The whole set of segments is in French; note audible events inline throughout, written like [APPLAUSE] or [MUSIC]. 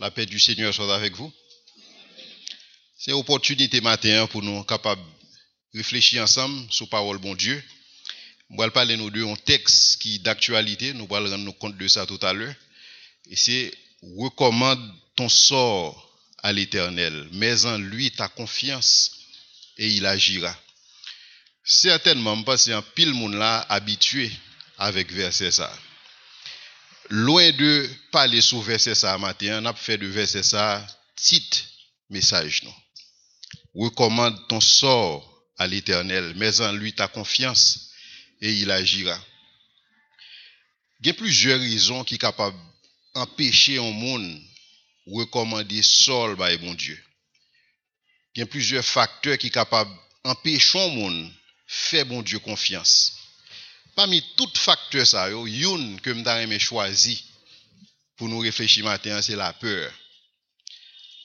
La paix du Seigneur soit avec vous. C'est une opportunité matin pour nous capables de réfléchir ensemble sur la parole bon Dieu. Nous allons parler nous de un texte qui est d'actualité. Nous allons rendre compte de ça tout à l'heure. Et c'est recommande ton sort à l'éternel. Mais en lui ta confiance et il agira. Certainement, parce un pile monde là habitué avec verset ça. Loin de parler sur verset ça matin, on a fait de verset ça titre message non? Recommande ton sort à l'Éternel, mais en lui ta confiance et il agira. Il y a plusieurs raisons qui sont capables d'empêcher un monde recommander sol par mon Dieu. Il y a plusieurs facteurs qui sont capables d'empêcher un monde faire bon Dieu confiance. Parmi tous facteurs ça, une que m'avons choisi pour nous réfléchir matin, c'est la peur.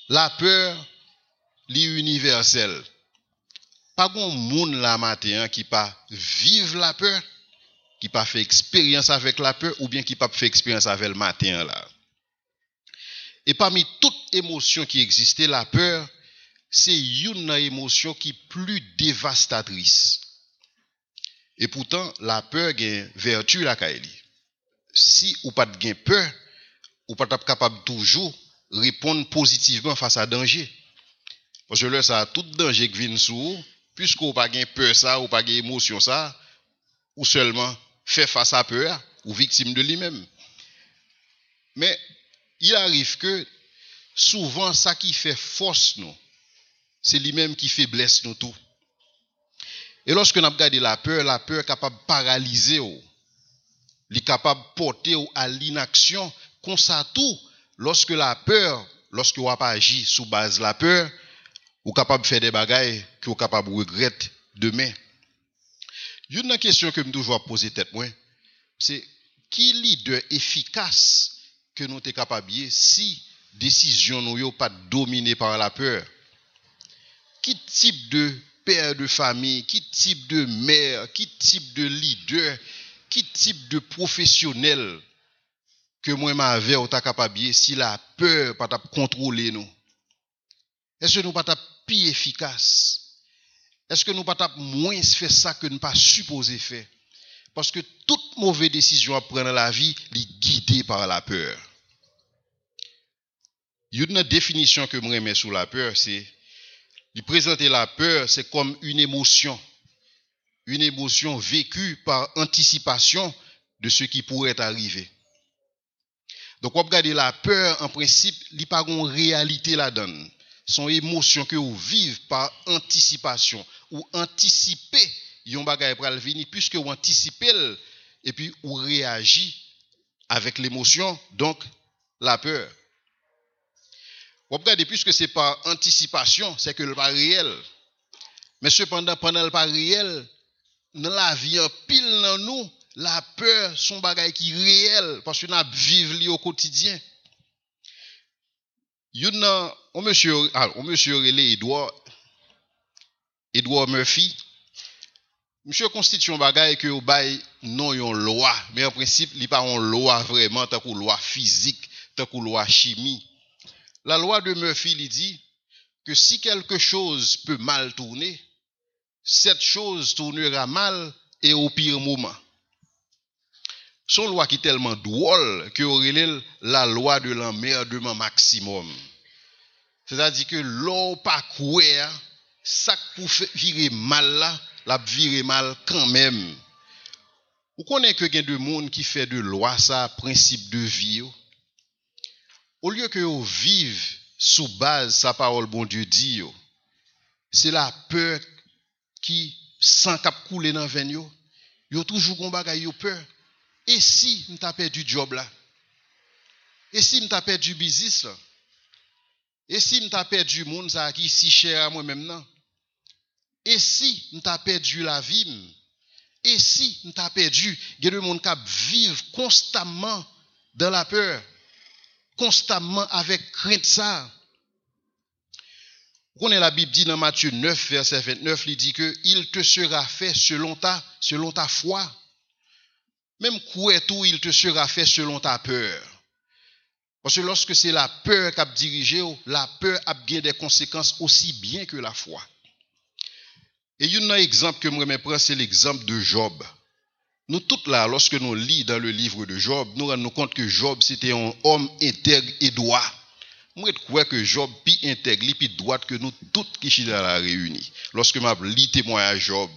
La peur, l'universel. Pas grand monde là matin qui pas vivre la peur, qui pas fait expérience avec la peur ou bien qui pas fait expérience avec le matin là. Et parmi toutes émotions qui existaient, la peur, c'est une émotion qui plus dévastatrice. Et pourtant, la peur a vertu la kaili. Si ou pas de peur, ou pas capable toujours répondre positivement face à danger. Parce que là, tout danger qui vient sous, puisque ou pas de peur ça, ou pas de émotion ça, ou seulement fait face à peur, ou victime de lui-même. Mais il arrive que souvent, ça qui fait force nous, c'est lui-même qui fait blesse nous tout. Et lorsque nous regardons la peur, la peur est capable de paralyser, elle est capable de porter à l'inaction. Comme ça, tout, lorsque la peur, lorsque vous pas agi sous base de la peur, vous êtes capable de faire des bagailles que vous êtes capable de regretter demain. Une question que je toujours poser tête, c'est qui leader efficace que nous sommes capables si décision nous pas dominée par la peur? Qui type de de famille, qui type de mère, qui type de leader, qui type de professionnel que moi m'avais ou ta capable si la peur pas contrôler nous. Est-ce que nous pas plus efficace? Est-ce que nous pas moins faire ça que nous pas supposé faire? Parce que toute mauvaise décision à prendre dans la vie est guidée par la peur. Une définition que je remets sur la peur, c'est de présenter la peur, c'est comme une émotion. Une émotion vécue par anticipation de ce qui pourrait arriver. Donc, on regarde la peur, en principe, il pas une réalité là-dedans. Son émotion que vous vivez par anticipation ou anticiper yon bagay puisque vous anticipez et puis vous réagissez avec l'émotion, donc la peur. Vous regardez, puisque ce n'est pas anticipation, c'est que le pas réel. Mais cependant, pendant le pas réel, dans la vie, en pile dans nous, la peur, son bagage qui est réel, parce que nous vivons au quotidien. Il y a un monsieur, un monsieur Edouard, Murphy. Monsieur constitue un bagage que au bail non une loi, mais en principe, il n'y a pas une loi vraiment, tant que loi physique, tant que loi chimie. La loi de Murphy dit que si quelque chose peut mal tourner, cette chose tournera mal et au pire moment. Son loi qui est tellement drôle que la loi de l'emmerdement maximum. C'est-à-dire que l'eau pas couer, ça pour virer mal là, la virer mal quand même. Vous connaissez que y a des monde qui fait de loi ça principe de vie. Au lieu que vous vive sous base sa parole bon Dieu dit, c'est la peur qui sans cap couler dans veine yo. Yo toujours gon peur. Et si m'ta perdu job là? Et si m'ta perdu business là? Et si m'ta perdu monde ça qui si cher à moi même non? Et si m'ta perdu la vie? Et si m'ta perdu, il y a monde qui vivent constamment dans la peur constamment avec crainte ça. Connaissez la Bible dit dans Matthieu 9, verset 29, il dit que il te sera fait selon ta, selon ta foi. Même quoi tout, il te sera fait selon ta peur. Parce que lorsque c'est la peur qui a dirigé, la peur a bien des conséquences aussi bien que la foi. Et il y a un exemple que je me c'est l'exemple de Job. Nous tous là, lorsque nous lisons dans le livre de Job, nous rendons compte que Job, c'était un homme intègre et droit. Moi, je crois que Job plus intègre, plus droit que nous tous qui sommes la réunion. Lorsque je lis témoignage Job,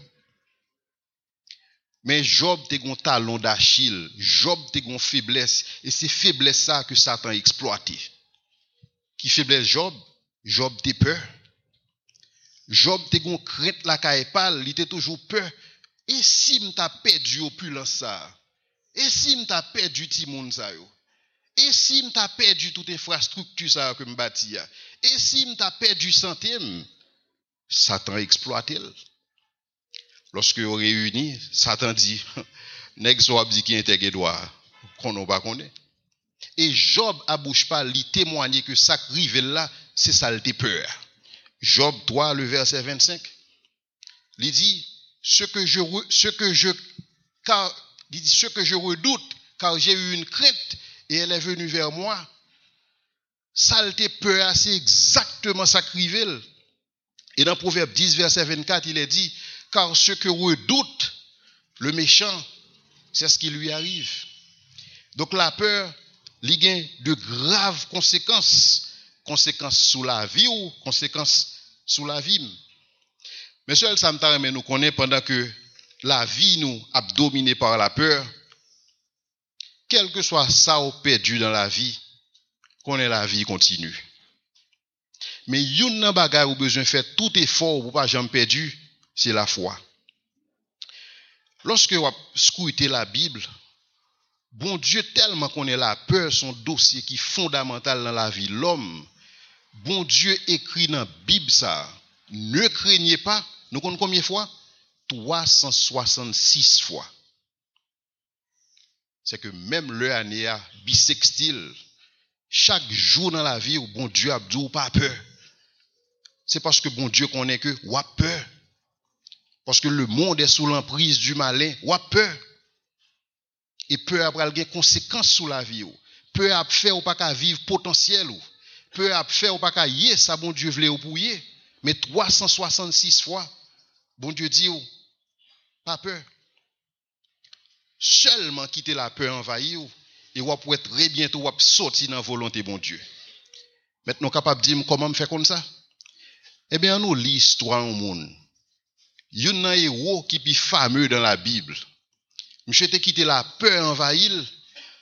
mais Job te un talon d'Achille. Job te une faiblesse. Et c'est faiblesse ça que Satan exploité. Qui faiblesse Job? Job te peur. Job te une crainte la caépale. Il était toujours peur. Et si m'ta perdu opulence ça? Et si m'ta perdu Timon ça yo? Et si m'ta perdu toute infrastructure ça que m'bâti Et si m'ta perdu santé? Satan a exploité. Lorsque vous réunis, Satan dit, [LAUGHS] nèg so dit qui qu'on n'a pas. Et Job a bouche pas lui témoigner que ça rive là, c'est ça le peur. Job 3 le verset 25. Il dit ce que je je redoute car j'ai eu une crainte et elle est venue vers moi. Saleté peur, c'est exactement ça Et dans Proverbe 10, verset 24, il est dit, car ce que redoute le méchant, c'est ce qui lui arrive. Donc la peur, il a de graves conséquences. Conséquences sous la vie ou conséquences sous la vie. Mais seul ça me nous connaît pendant que la vie nous a dominé par la peur. Quel que soit ça ou perdu dans la vie, qu'on ait la vie continue. Mais une nan bagay ou besoin faire tout effort pour pas jamais perdu, c'est la foi. Lorsque vous scrutez la Bible, bon Dieu tellement connaît la peur, son dossier qui est fondamental dans la vie l'homme, bon Dieu écrit dans la Bible ça, ne craignez pas, nous connaissons combien de fois? 366 fois. C'est que même le année a bisextile, chaque jour dans la vie, bon Dieu a pas peur. C'est parce que bon Dieu connaît que ou a peur. Parce que le monde est sous l'emprise du malin. Ou a peur. Et peur après des conséquences sur la vie. Peur a fait ou pas qu'à vivre potentiel. Peur a fait ou pas qu'à ça bon Dieu voulait ou Mais 366 fois, bon Dieu dit, pas peur. Seulement quitter la peur envahir et ou pour être très bientôt sortir dans la volonté bon Dieu. Maintenant, capable de dire comment me faire comme ça? Eh bien, nous l'histoire au monde. Il y a un héros qui est fameux dans la Bible. Monsieur te quitté la peur envahir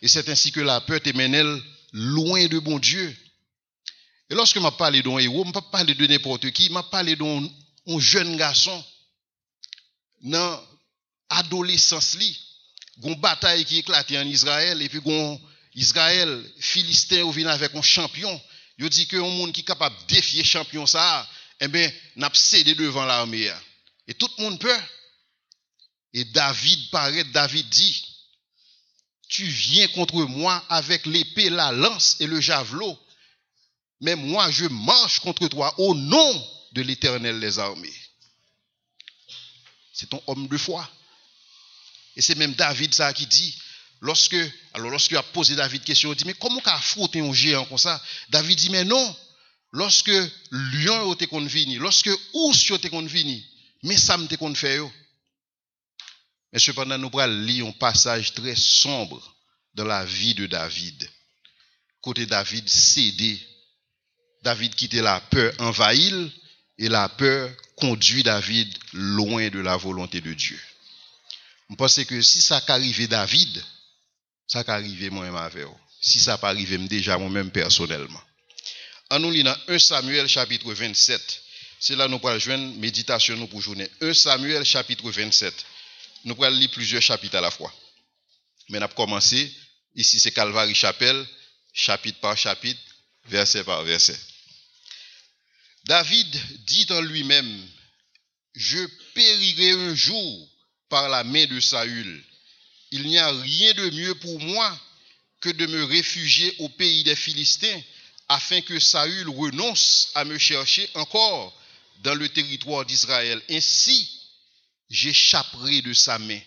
et c'est ainsi que la peur te mène loin de bon Dieu. Et lorsque je parle d'un héros, je ne pas de n'importe qui, je parle d'un jeune garçon dans l'adolescence. Il y a une bataille qui éclate en Israël et puis Israël, Philistin, vient avec un champion. Il dit que un monde qui est capable de défier champion ça, eh bien, n'a cédé devant l'armée. Et tout le monde peur. Et David paraît, David dit, tu viens contre moi avec l'épée, la lance et le javelot, mais moi je marche contre toi au nom de l'Éternel des armées. C'est ton homme de foi. Et c'est même David ça qui dit, lorsque, alors lorsque a posé David question, il dit, mais comment qu'a affronté un géant comme ça? David dit, mais non, lorsque lion était convenu, lorsque ours était convenu, mais ça me qu'on fait Mais cependant, nous allons lire un passage très sombre dans la vie de David. Côté David cédé. David quittait la peur envahir et la peur conduit David loin de la volonté de Dieu. Je pense que si ça arrivé David, ça arrivé moi-même avec Si ça pas arrivé déjà moi-même personnellement. En nous lisant 1 Samuel chapitre 27, c'est là que nous allons joindre méditation pour journée. 1 Samuel chapitre 27. Nous allons lire plusieurs chapitres à la fois. Mais nous avons commencé. Ici, c'est Calvary Chapelle, chapitre par chapitre, verset par verset. David dit en lui-même, je périrai un jour par la main de Saül. Il n'y a rien de mieux pour moi que de me réfugier au pays des Philistins afin que Saül renonce à me chercher encore dans le territoire d'Israël. Ainsi, j'échapperai de sa main.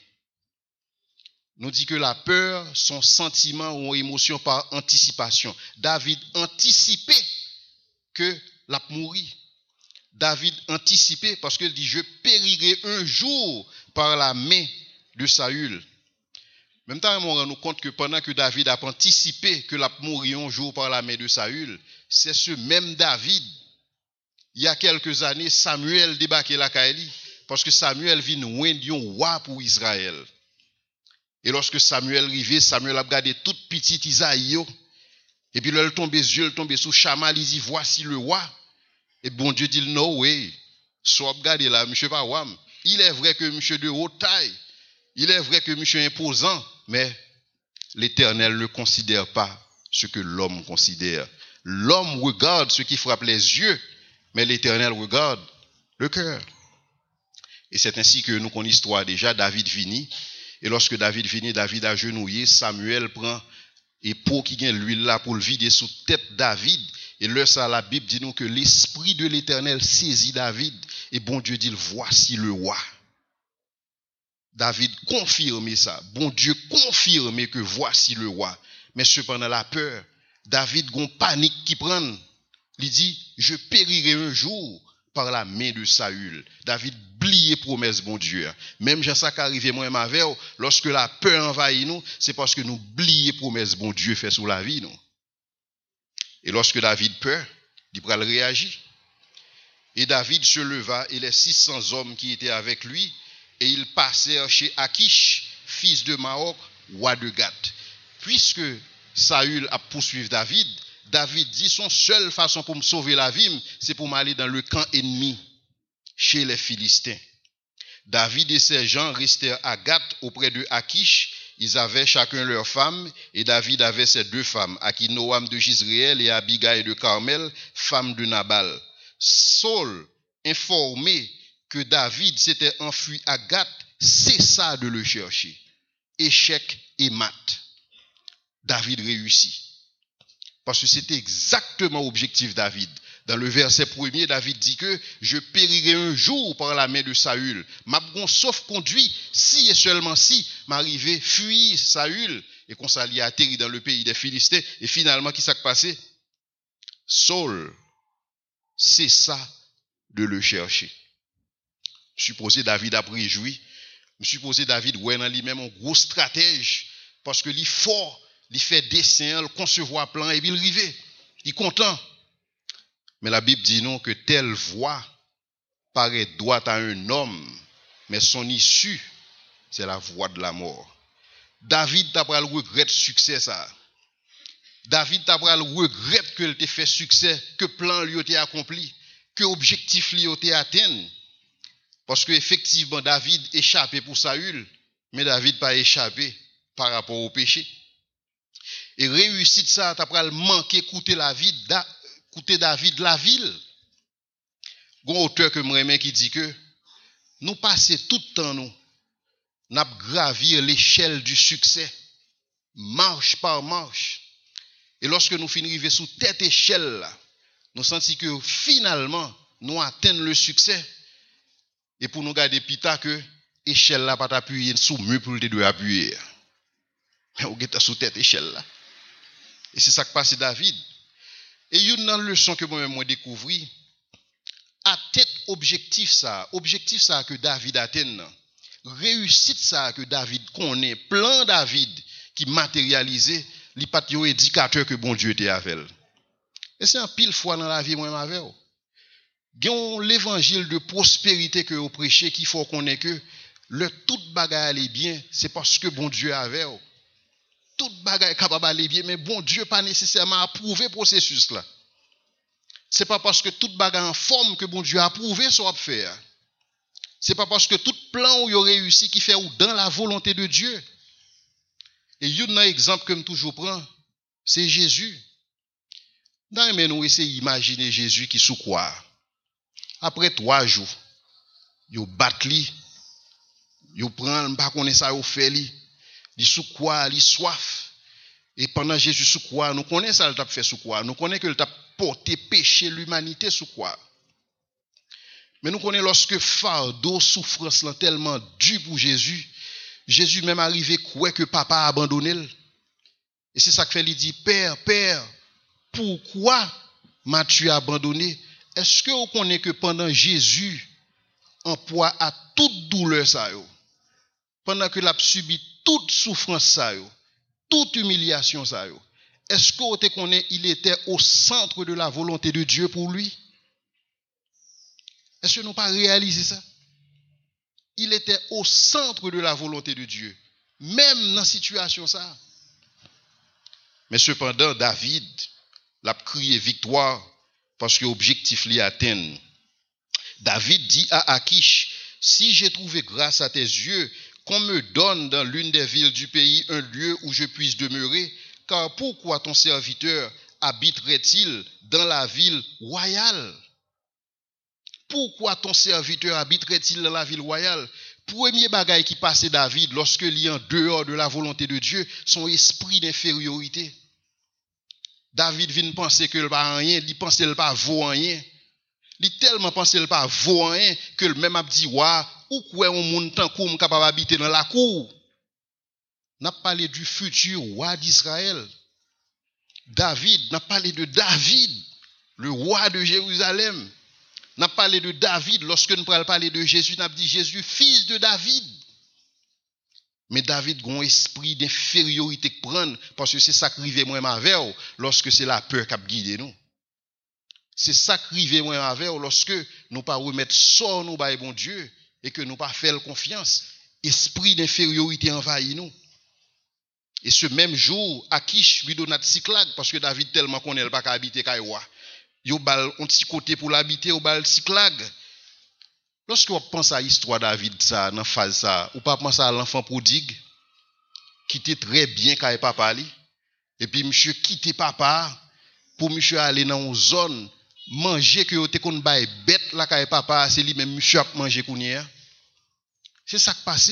nous dit que la peur, son sentiment ou émotion par anticipation. David anticipait que la mourir. David anticipait parce qu'il dit, je périrai un jour par la main de Saül. Même temps, on rend nous compte que pendant que David a anticipé que la un jour par la main de Saül, c'est ce même David. Il y a quelques années, Samuel débarquait la Kaeli parce que Samuel vit un roi pour Israël. Et lorsque Samuel arrivait, Samuel a regardé toute petite Isaïe. Et puis là, il tombait yeux, tombait sous Chamal, il dit, voici le roi. Et bon Dieu dit, no way. Soit regardez là, monsieur pas Il est vrai que monsieur de haute taille. Il est vrai que monsieur imposant. Mais l'éternel ne considère pas ce que l'homme considère. L'homme regarde ce qui frappe les yeux, mais l'éternel regarde le cœur. Et c'est ainsi que nous connaissons l'histoire déjà. David finit. Et lorsque David finit, David a genouillé. Samuel prend et pour qui gagne l'huile là pour le vider sous tête David. Et là, ça, la Bible dit nous que l'esprit de l'éternel saisit David. Et bon Dieu dit, voici le roi. David confirme ça. Bon Dieu confirme que voici le roi. Mais cependant, la peur, David gon panique qui prend. Il dit, je périrai un jour par la main de Saül. David oublié promesse, bon Dieu. Même j'ai ça qui arrive moi lorsque la peur envahit nous, c'est parce que nous oublions promesse, bon Dieu fait sous la vie, nous. Et lorsque David peur, il le réagir. Et David se leva et les 600 hommes qui étaient avec lui, et ils passèrent chez Akish, fils de Maok, roi de Gath. Puisque Saül a poursuivi David, David dit son seule façon pour me sauver la vie, c'est pour m'aller dans le camp ennemi chez les Philistins. David et ses gens restèrent à Gath auprès de Akish. Ils avaient chacun leur femme, et David avait ses deux femmes, Akinoam de Gisraël et Abigail de Carmel, femme de Nabal. Saul, informé que David s'était enfui à Gath, cessa de le chercher. Échec et mat. David réussit. Parce que c'était exactement objectif David. Dans le verset premier, David dit que je périrai un jour par la main de Saül. M'a sauf conduit, si et seulement si, m'arrivait fuir Saül et qu'on s'allie atterri dans le pays des Philistins. Et finalement, qui s'est passé? Saul cessa de le chercher. Je suppose David a préjoui. Je suppose David, ouais, dans lui-même, un gros stratège. Parce que est fort, il fait dessin, il concevoir plan, et puis il rive. Il est content. Mais la Bible dit non que telle voix paraît droite à un homme, mais son issue, c'est la voix de la mort. David t'a le regret de succès ça. David t'a le regret que ait fait succès, que plan lui été accompli, que objectif lui été atteint. Parce que effectivement David échappé pour Saül, mais David pas échappé par rapport au péché. Et réussite ça, t'as le manquer écouter la vie écoutez David la ville. Un auteur que moi qui dit que nous passons tout le temps nous n'a gravir l'échelle du succès marche par marche. Et lorsque nous finissons sous cette échelle nous sentons que finalement nous atteignons le succès. Et pour nous garder pita que échelle là pas appuyer sous mur pour le appuyer. [LAUGHS] On est sous cette échelle là. Et c'est ça que passe David. Et il y a une leçon que moi-même j'ai découvert. À tête objectif ça, objectif ça que David atteint, réussite ça que David connaît, plan David qui matérialisé, il pas indicateur que bon Dieu était avec Et c'est un pile fois dans la vie moi avec l'évangile de prospérité que vous prêchez qu'il faut qu'on ait que le tout bagage est bien, c'est parce que bon Dieu avait tout bagage capable d'aller bien, mais bon Dieu pas nécessairement approuvé processus là. C'est pas parce que tout bagage en forme que bon Dieu a approuvé ce qu'on faire. C'est pas parce que tout plan où il réussi qui fait ou dans la volonté de Dieu. Et un exemple que je toujours c'est Jésus. Dans mais nous essayons d'imaginer Jésus qui sous quoi. Après trois jours, il bat li, il prend, pas connaît ça, il fait li. Quoi, il soif. Et pendant Jésus quoi, nous connaissons ça, il t'a fait quoi. Nous connaissons qu'il t'a porté péché l'humanité quoi. Mais nous connaissons lorsque fardeau, souffrance tellement dur pour Jésus, Jésus même arrivé quoi que papa a abandonné. Et c'est ça que fait, dit, Père, Père, pourquoi m'as-tu abandonné? Est-ce que vous connaissez que pendant Jésus, en poids à toute douleur ça pendant qu'il a subi toute souffrance ça toute humiliation ça est-ce que vous connaissez il était au centre de la volonté de Dieu pour lui? Est-ce que nous pas réalisé ça? Il était au centre de la volonté de Dieu, même dans la situation ça. Mais cependant, David l'a crié victoire parce que l'objectif l'y atteint. David dit à Akish, si j'ai trouvé grâce à tes yeux, qu'on me donne dans l'une des villes du pays un lieu où je puisse demeurer, car pourquoi ton serviteur habiterait-il dans la ville royale? Pourquoi ton serviteur habiterait-il dans la ville royale? Premier bagaille qui passait David lorsque est en dehors de la volonté de Dieu, son esprit d'infériorité. David vient penser que pas rien, il pense qu'il pas vaut rien. Il tellement pensé qu'il pas vaut que le même a dit ou quoi on monde tant capable habiter dans la cour. N'a parlé du futur roi d'Israël. David n'a parlé de David, le roi de Jérusalem. N'a parlé de David lorsque nous parlons de Jésus, n'a dit Jésus fils de David. Mais David a un esprit d'infériorité parce que c'est ça qui moi lorsque c'est la peur qui a guidé nous. C'est ça qui arrive moi avec lorsque nous pas remettre ça nous bon Dieu et que nous pas faire confiance. Esprit d'infériorité envahit nous. Et ce même jour, Akish lui donne un cyclag parce que David tellement connaît pas habiter Kaiwa. Il a un petit côté pour l'habiter, il a cyclag. Lorsque vous pensez à l'histoire de David, ça, dans phase ça, ou pas penser à l'enfant prodigue, qui était très bien quand papa et puis monsieur quitté papa pour monsieur aller dans une zone manger que vous bay bête là quand papa, c'est lui même monsieur a manger C'est ça qui passe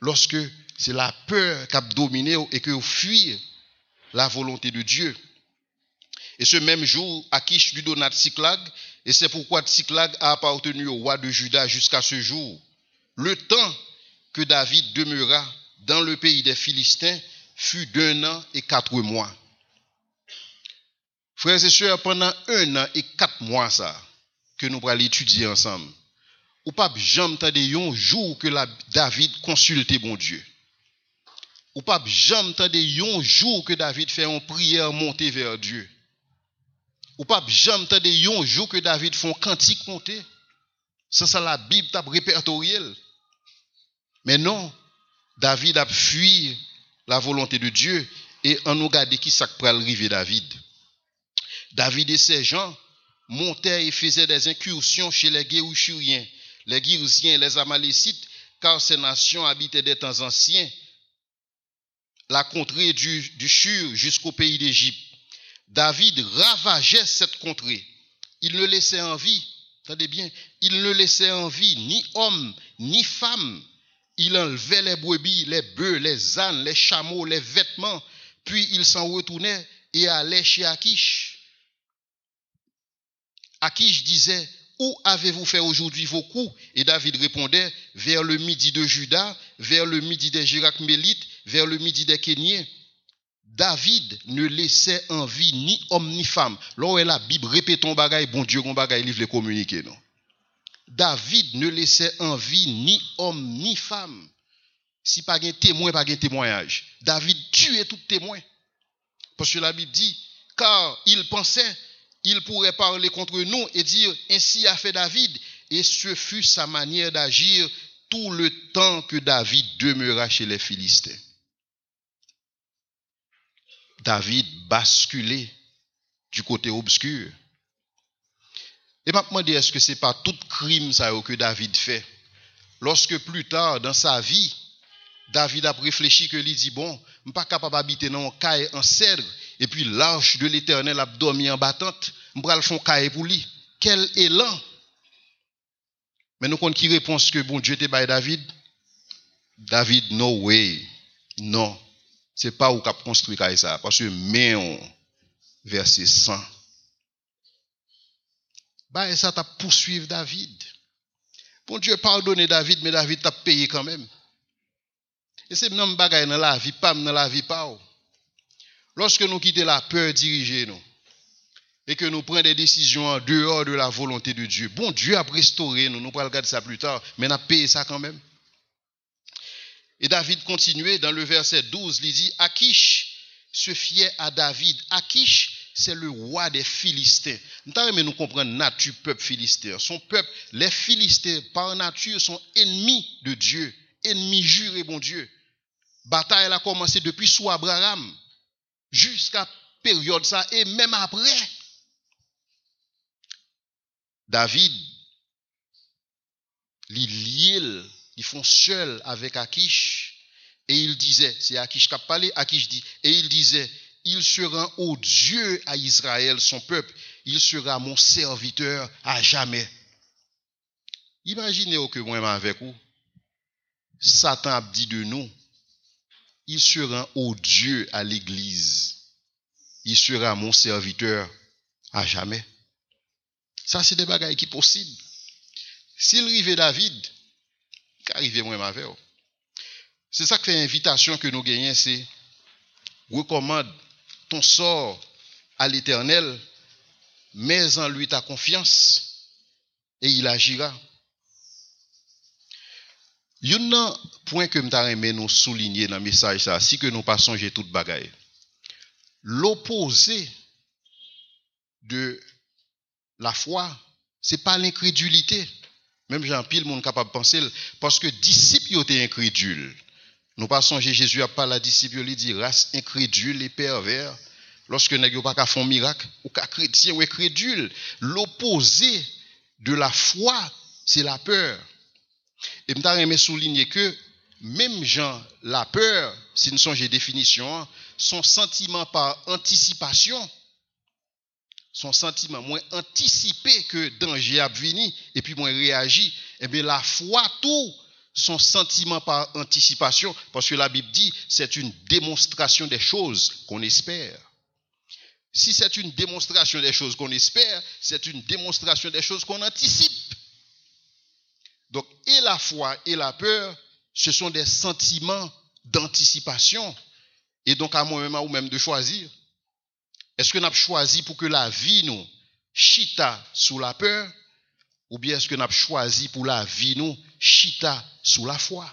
lorsque c'est la peur qui a dominé et que vous fuyez la volonté de Dieu. Et ce même jour, Akish lui donne Tsiklag, et c'est pourquoi Tsiklag a appartenu au roi de Juda jusqu'à ce jour. Le temps que David demeura dans le pays des Philistins fut d'un an et quatre mois. Frères et sœurs, pendant un an et quatre mois, ça, que nous allons étudier ensemble, ou pas jamais un jour que David consultait mon Dieu. Ou pas jamais un jour que David fait une prière montée vers Dieu. Ou pas jamais entendre un jour que David font cantique monter. Ça, ça la Bible t'a répertorié. Mais non, David a fui la volonté de Dieu et on nous regarde qui ça peut arriver David. David et ses gens montaient et faisaient des incursions chez les Guérouchuriens, les Guérousiens et les Amalécites, car ces nations habitaient des temps anciens la contrée du, du jusqu'au pays d'Égypte. David ravageait cette contrée. Il ne laissait en vie, attendez bien, il ne laissait en vie ni homme ni femme. Il enlevait les brebis, les bœufs, les ânes, les chameaux, les vêtements, puis il s'en retournait et allait chez Akish. Akish disait, Où avez-vous fait aujourd'hui vos coups? Et David répondait, Vers le midi de Juda, vers le midi des Mélites, vers le midi des Kéniens. David ne laissait en vie ni homme ni femme. Là la Bible répétons bagaille, bon Dieu, bon bagaille, il veut communiquer, non? David ne laissait en vie ni homme ni femme. Si pas un témoin, pas un témoignage. David tuait tout témoin. Parce que la Bible dit, car il pensait, il pourrait parler contre nous et dire, ainsi a fait David. Et ce fut sa manière d'agir tout le temps que David demeura chez les Philistins. David basculé du côté obscur. Et m'a demandé est-ce que c'est pas tout crime ça que David fait? Lorsque plus tard dans sa vie David a réfléchi que lui dit bon, je pas capable d'habiter dans un caille en cèdre et puis l'arche de l'Éternel a dormi en battante, le faire caille pour lui. Quel élan. Mais nous compte qui réponse que bon Dieu te bail David. David no way. Non. N'est pas où cap construit ça. Parce que mais verset 100 bah ça t'a poursuivre David. Bon Dieu pardonné David mais David t'a payé quand même. Et c'est même bagaille dans la vie, pas dans la vie pas. Lorsque nous quittons la peur diriger nous, et que nous prenons des décisions en dehors de la volonté de Dieu, bon Dieu a restauré nous, nous pourrons regarder ça plus tard, mais on a payé ça quand même. Et David continuait dans le verset 12, il dit, Akish se fiait à David. Akish, c'est le roi des Philistins. Nous nous comprendre nature peuple philistin. Son peuple, les Philistins, par nature, sont ennemis de Dieu, ennemis jurés, bon Dieu. Bataille a commencé depuis sous Abraham jusqu'à période ça et même après. David, il ils font seul avec Akish et il disait, c'est Akish qui a parlé, Akish dit, et il disait, il sera au Dieu à Israël, son peuple, il sera mon serviteur à jamais. Imaginez que moi avec vous, Satan a dit de nous, il sera au Dieu à l'église, il sera mon serviteur à jamais. Ça, c'est des bagailles qui possibles. S'il arrivait David, qu'arrivait moi vous. C'est ça que fait l'invitation que nous gagnons, c'est recommande ton sort à l'Éternel, mets en lui ta confiance et il agira. Il y a un point que je nous souligner dans le message, ça, si que nous passons j'ai toute bagaille. L'opposé de la foi, ce n'est pas l'incrédulité. Même Jean-Pile, monde capable de penser, parce que disciples étaient incrédules. Nous passons Jésus a pas la disciple, il dit race incrédule et pervers. Lorsque nous pas qu'à faire miracle, ou qu'à chrétien ou incrédule, l'opposé de la foi, c'est la peur. Et je aimé souligner que même la peur, si nous sommes définition, son sentiment par anticipation, son sentiment moins anticipé que danger a venu et puis moins réagi, bien la foi tout son sentiment par anticipation, parce que la Bible dit c'est une démonstration des choses qu'on espère. Si c'est une démonstration des choses qu'on espère, c'est une démonstration des choses qu'on anticipe. Donc, et la foi et la peur, ce sont des sentiments d'anticipation. Et donc, à moi-même ou même de choisir. Est-ce que nous avons choisi pour que la vie nous chita sous la peur ou bien est-ce que nous avons choisi pour la vie nous chita sous la foi?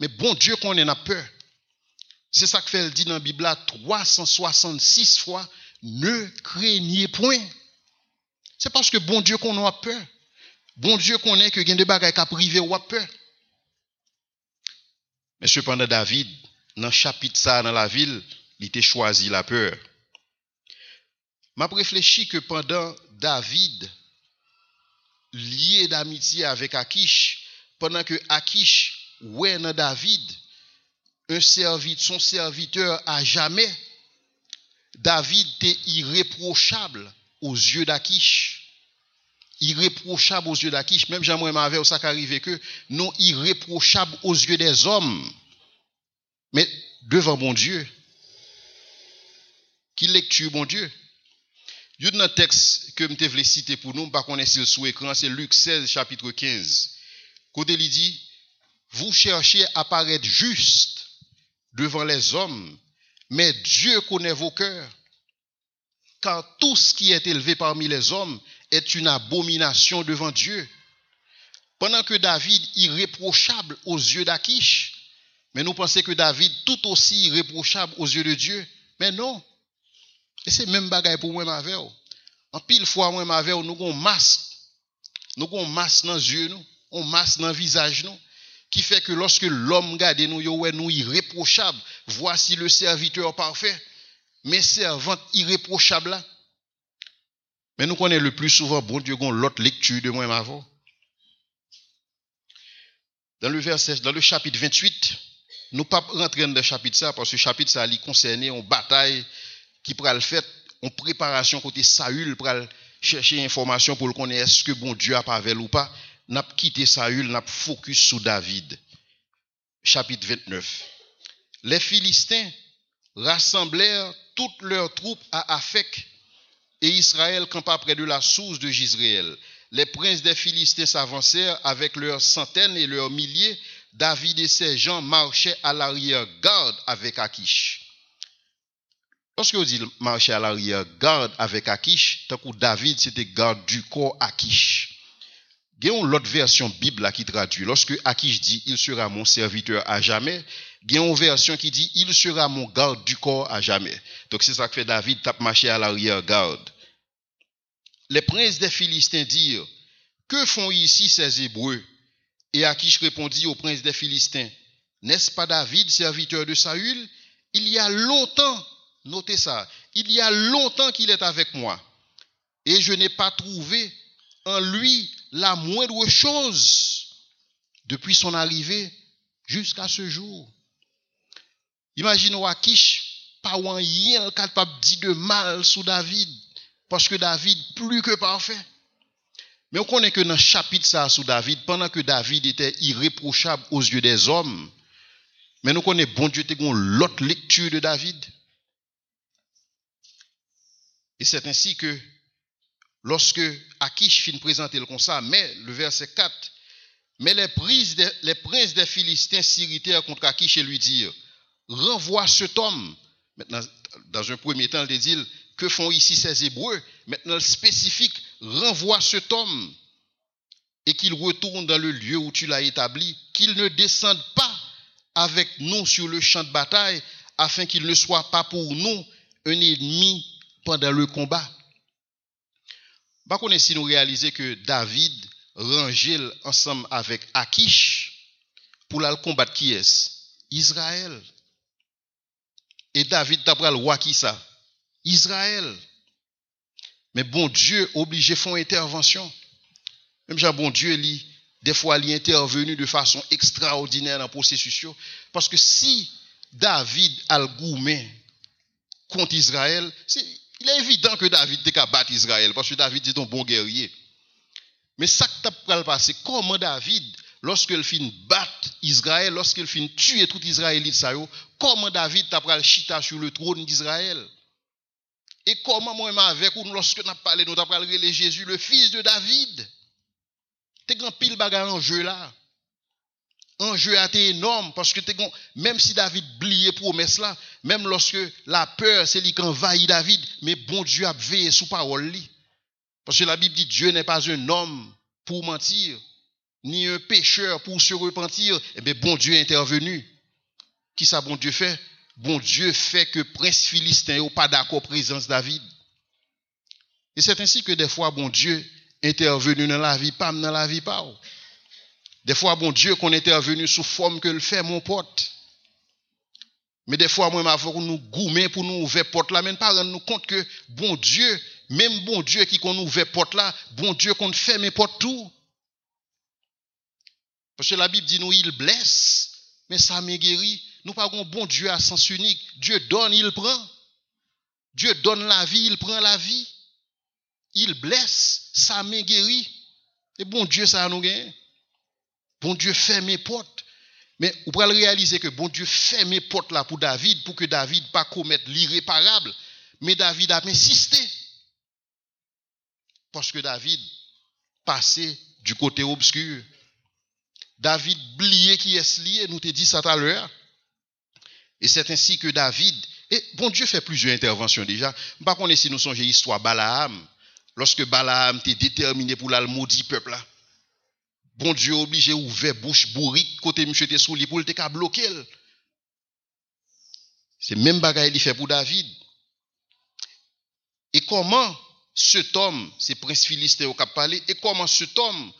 Mais bon Dieu qu'on ait peur. C'est ça que fait dit dans la Bible 366 fois ne craignez point. C'est parce que bon Dieu qu'on a peur. Bon Dieu est que y a privé ou a peur. Mais cependant David dans le chapitre ça dans la ville, il était choisi la peur m'a réfléchi que pendant David, lié d'amitié avec Akish, pendant que Akish ouais dans David, un serviteur, son serviteur à jamais, David était irréprochable aux yeux d'Akish. Irréprochable aux yeux d'Akish. Même Jean-Moi m'avait ça arrivé que non irréprochable aux yeux des hommes. Mais devant mon Dieu. Qui lecture, mon Dieu? Il y a un texte que je voulais citer pour nous, par contre, c'est sous écran, c'est Luc 16, chapitre 15. Côté il dit, vous cherchez à paraître juste devant les hommes, mais Dieu connaît vos cœurs. Car tout ce qui est élevé parmi les hommes est une abomination devant Dieu. Pendant que David irréprochable aux yeux d'Akish, mais nous pensons que David tout aussi irréprochable aux yeux de Dieu. Mais non. Et c'est même bagaille pour moi, ma En pile fois, moi, ma nous avons masque. Nous avons masque dans les yeux, nous. On masque dans le visage, nous. Qui fait que lorsque l'homme garde nous, nous irréprochable. Voici le serviteur parfait. Mais servante irréprochable là. Mais nous connaissons le plus souvent, bon Dieu, l'autre lecture de moi, ma Dans le verset, dans le chapitre 28, nous ne pas rentrer dans le chapitre ça, parce que le chapitre ça, il concerne une bataille qui le faire en préparation côté Saül pour chercher information pour le connaître est-ce que bon Dieu a pavel ou pas. N'a quitté Saül n'a focus sur David. Chapitre 29 les Philistins rassemblèrent toutes leurs troupes à Afek et Israël campa près de la source de Gisraël les princes des Philistins s'avancèrent avec leurs centaines et leurs milliers David et ses gens marchaient à l'arrière-garde avec Akish. Lorsque vous dites marcher à l'arrière-garde avec Akish, tant que David c'était garde du corps Akish. Il y a une autre version Bible qui traduit. Lorsque Akish dit il sera mon serviteur à jamais, il y a une version qui dit il sera mon garde du corps à jamais. Donc c'est ça que fait David tape marcher à l'arrière-garde. Les princes des Philistins dirent Que font ici ces Hébreux? Et Akish répondit aux princes des Philistins N'est-ce pas David, serviteur de Saül? Il y a longtemps, notez ça, il y a longtemps qu'il est avec moi. Et je n'ai pas trouvé en lui la moindre chose depuis son arrivée jusqu'à ce jour. Imaginez Akish, pas rien capable dire de mal sous David, parce que David, plus que parfait. Mais on connaît que dans le chapitre ça sous David, pendant que David était irréprochable aux yeux des hommes, mais nous connaissons, bon Dieu, l'autre lecture de David. Et c'est ainsi que lorsque Akish finit présenter le ça, mais le verset 4, mais les, les princes des Philistins s'irritèrent contre Akish et lui dirent, renvoie cet homme. Maintenant, dans un premier temps, il dit, que font ici ces Hébreux? Maintenant, le spécifique, renvoie cet homme et qu'il retourne dans le lieu où tu l'as établi, qu'il ne descende pas avec nous sur le champ de bataille, afin qu'il ne soit pas pour nous un ennemi pendant le combat. Par contre, si nous réalisons que David rangeait ensemble avec Akish pour la combattre qui est Israël. Et David t'a le roi Israël. Mais bon Dieu obligé une intervention. Même Jean bon Dieu, des fois, il est intervenu de façon extraordinaire dans le processus. Parce que si David a le contre Israël, il est évident que David capable battre Israël, parce que David est un bon guerrier. Mais ça qui t'a passé, comment David, lorsqu'il finit battre Israël, lorsqu'il finit tuer tout Israélite, comment David t'a pris chita sur le trône d'Israël? Et comment moi, avec ou lorsque nous parlé, nous avons parlé de Jésus, le fils de David? T'es grand pile bagarre en jeu là enjeu a été énorme parce que même si David oubliait promesse là, même lorsque la peur c'est lui qui envahit David, mais bon Dieu a veillé sous parole Parce que la Bible dit Dieu n'est pas un homme pour mentir, ni un pécheur pour se repentir. Eh bien, bon Dieu est intervenu. Qui ça, bon Dieu fait? Bon Dieu fait que prince philistin n'est pas d'accord présence David. Et c'est ainsi que des fois, bon Dieu intervenu dans la vie, pas dans la vie, pas. Des fois, bon Dieu, qu'on était venu sous forme que le fait, mon pote. Mais des fois, moi, je nous goumer pour nous ouvrir porte là, mais pas rendre nous compte que bon Dieu, même bon Dieu qui qu'on ouvre porte là, bon Dieu qu'on fait mes portes tout. Parce que la Bible dit nous, il blesse, mais ça me guérit. Nous pas bon Dieu à sens unique. Dieu donne, il prend. Dieu donne la vie, il prend la vie. Il blesse, ça me guérit. Et bon Dieu, ça nous gagne. Bon Dieu fait mes portes. Mais vous pouvez réaliser que bon Dieu fait mes portes là pour David, pour que David pas commettre l'irréparable. Mais David a insisté. Parce que David passait du côté obscur. David oubliait qui est lié, nous te dit ça tout à l'heure. Et c'est ainsi que David, et bon Dieu fait plusieurs interventions déjà. Par contre, si nous songeons l'histoire Balaam, lorsque Balaam était déterminé pour la maudit peuple Bon Dieu obligé ouvrir bouche bourrique côté monsieur était sous pour te bloquer. C'est même bagaille il fait pour David. Et comment cet homme, c'est prince philistin au cap et comment cet homme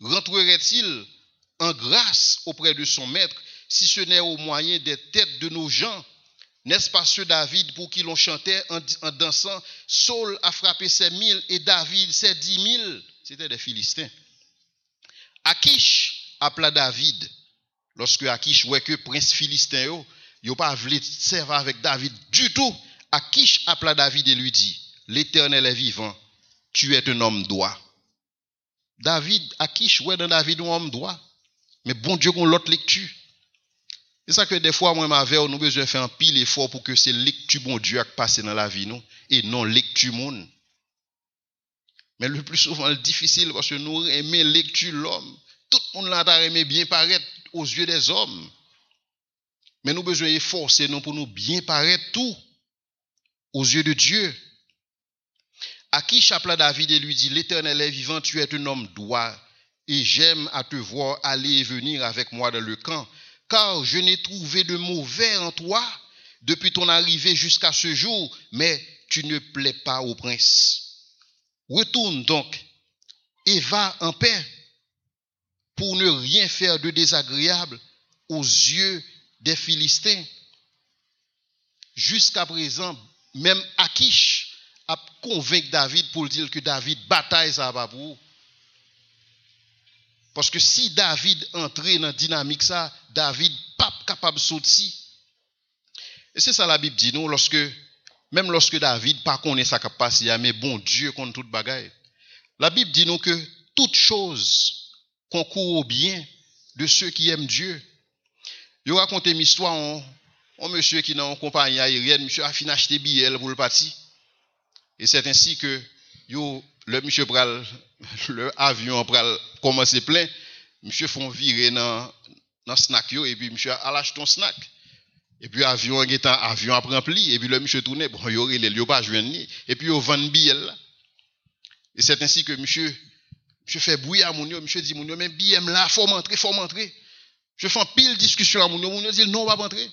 rentrerait-il en grâce auprès de son maître? Si ce n'est au moyen des têtes de nos gens N'est-ce pas ce David pour qui l'on chantait en, dansant Saul a frappé ses mille et David ses dix mille C'était des Philistins. Akish appela David. Lorsque Akish voit que prince philistin yo, yo pas voulu servir avec David du tout. Akish appela David et lui dit, l'Éternel est vivant, tu es un homme droit. David, Akish, ouais dans David un homme droit. Mais bon Dieu, qu'on l'autre lecture. C'est ça que des fois, moi, ma nous besoin de faire un pile effort pour que c'est lecture bon Dieu qui passe dans la vie, nous, et non lecture monde. Mais le plus souvent, le difficile, parce que nous aimons lecture l'homme. Tout le monde là aimé bien paraître. aux yeux des hommes. Mais nous besoin efforcer nous pour nous bien paraître tout aux yeux de Dieu. À qui chapela David et lui dit, l'Éternel est vivant, tu es un homme droit, et j'aime à te voir aller et venir avec moi dans le camp, car je n'ai trouvé de mauvais en toi depuis ton arrivée jusqu'à ce jour, mais tu ne plais pas au prince. Retourne donc et va en paix pour ne rien faire de désagréable aux yeux des Philistins. Jusqu'à présent, même Akish a convaincu David pour dire que David bataille ça va pour Parce que si David entrait dans la dynamique ça, David pas capable de sortir. Et c'est ça la Bible dit nous lorsque même lorsque David pas connaît sa capacité, mais bon Dieu contre toute bagaille. La Bible dit nous que toute chose concourt au bien de ceux qui aiment Dieu. Je raconte une histoire un monsieur qui est une compagnie aérienne, monsieur a fini acheter billet pour le parti. Et c'est ainsi que yo, le monsieur pral, [LAUGHS] le avion pral commencer plein, monsieur font virer dans dans snack et puis monsieur a lâché ton snack. Et puis avion est avion a rempli et puis le monsieur tourné bon yo relé yo pas joindre et puis yo vend billet là. Et c'est ainsi que monsieur fait bruit à mon yo, monsieur dit mon yo mais billet là faut m'entrer, faut m'entrer. Je fais pile discussion à mon yo, mon yo dit non, on va rentrer.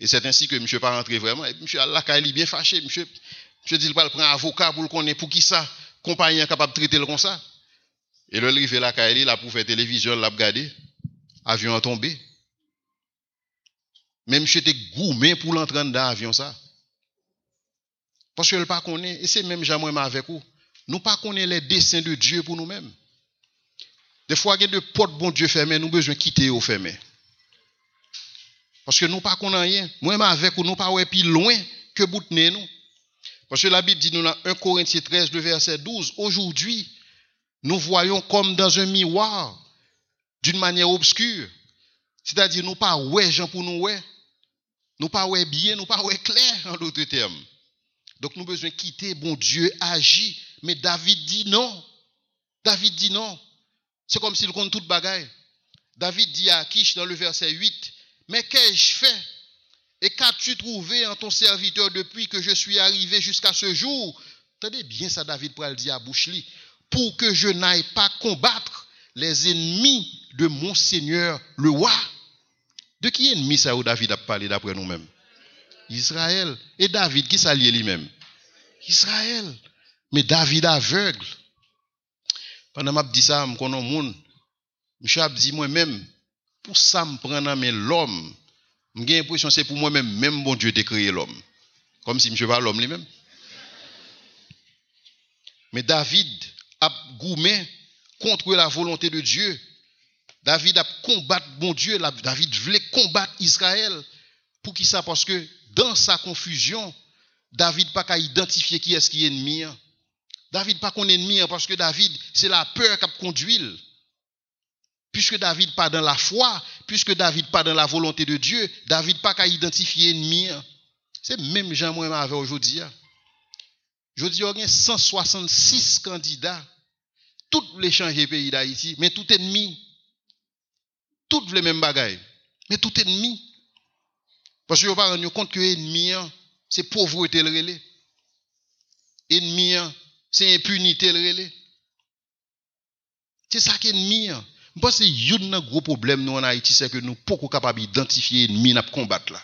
Et c'est ainsi que monsieur pas rentré vraiment. Et monsieur Allah est bien fâché. Monsieur, monsieur dit, il va prendre un avocat pour le connaître. Pour qui ça? Compagnie est capable de traiter le comme ça. Et le livre la il a pour faire télévision, l'a regardé. Avion a tombé. Monsieur était gourmé pour l'entrer dans l'avion ça. Parce que le pas connaît, et c'est même jamais avec vous. Nous pas connaît les desseins de Dieu pour nous-mêmes. Des fois, il y a des portes bon Dieu fermées, nous besoin quitter au fermé. Parce que nous pas connaissons rien. Moi, avec nous pas plus loin que bout nous. Parce que la Bible dit nous dans 1 Corinthiens 13, le verset 12, aujourd'hui, nous voyons comme dans un miroir, d'une manière obscure. C'est-à-dire, nous pas ouais, Jean pour nous ouais. Nous pas ouais bien, nous pas ouais clair, en d'autres termes. Donc, nous besoin quitter, bon Dieu agit. Mais David dit non. David dit non. C'est comme s'il compte toute bagaille. David dit à Akish dans le verset 8, mais qu'ai-je fait Et qu'as-tu trouvé en ton serviteur depuis que je suis arrivé jusqu'à ce jour? Tenez bien ça, David pour dire à Bouchli, pour que je n'aille pas combattre les ennemis de mon Seigneur le roi. De qui ennemi ça où David a parlé d'après nous-mêmes? Israël. Et David, qui s'allie lui-même? Israël. Mais David aveugle. Pendant que je dis ça, je connais. Je dit moi-même, pour ça, je prends l'homme. J'ai l'impression que c'est pour moi-même, même bon Dieu de créé l'homme. Comme si je pas l'homme lui-même. Mais David a gourmé contre la volonté de Dieu. David a combattu bon Dieu. David voulait combattre Israël. Pour qui ça? Parce que dans sa confusion, David n'a pas identifier qui est-ce qui est ennemi. Hein. David pas qu'on ennemi hein, parce que David, c'est la peur qui a conduit. Puisque David pas dans la foi, puisque David pas dans la volonté de Dieu, David pas qu'à identifier ennemi. Hein. C'est même Jean moi avec aujourd'hui. Hein. Je il y a 166 candidats. Tous les changer pays d'Haïti, mais tout ennemi. Toutes les mêmes bagailles. Mais tout ennemi. Parce que vous pas rendu compte que l'ennemi, c'est pauvreté le relais. Ennemi, c'est impunité le relais. C'est ça qui est ennemi. Je pense que y un gros problème nous en Haïti, c'est que nous ne sommes pas capables d'identifier l'ennemi pour combattre là.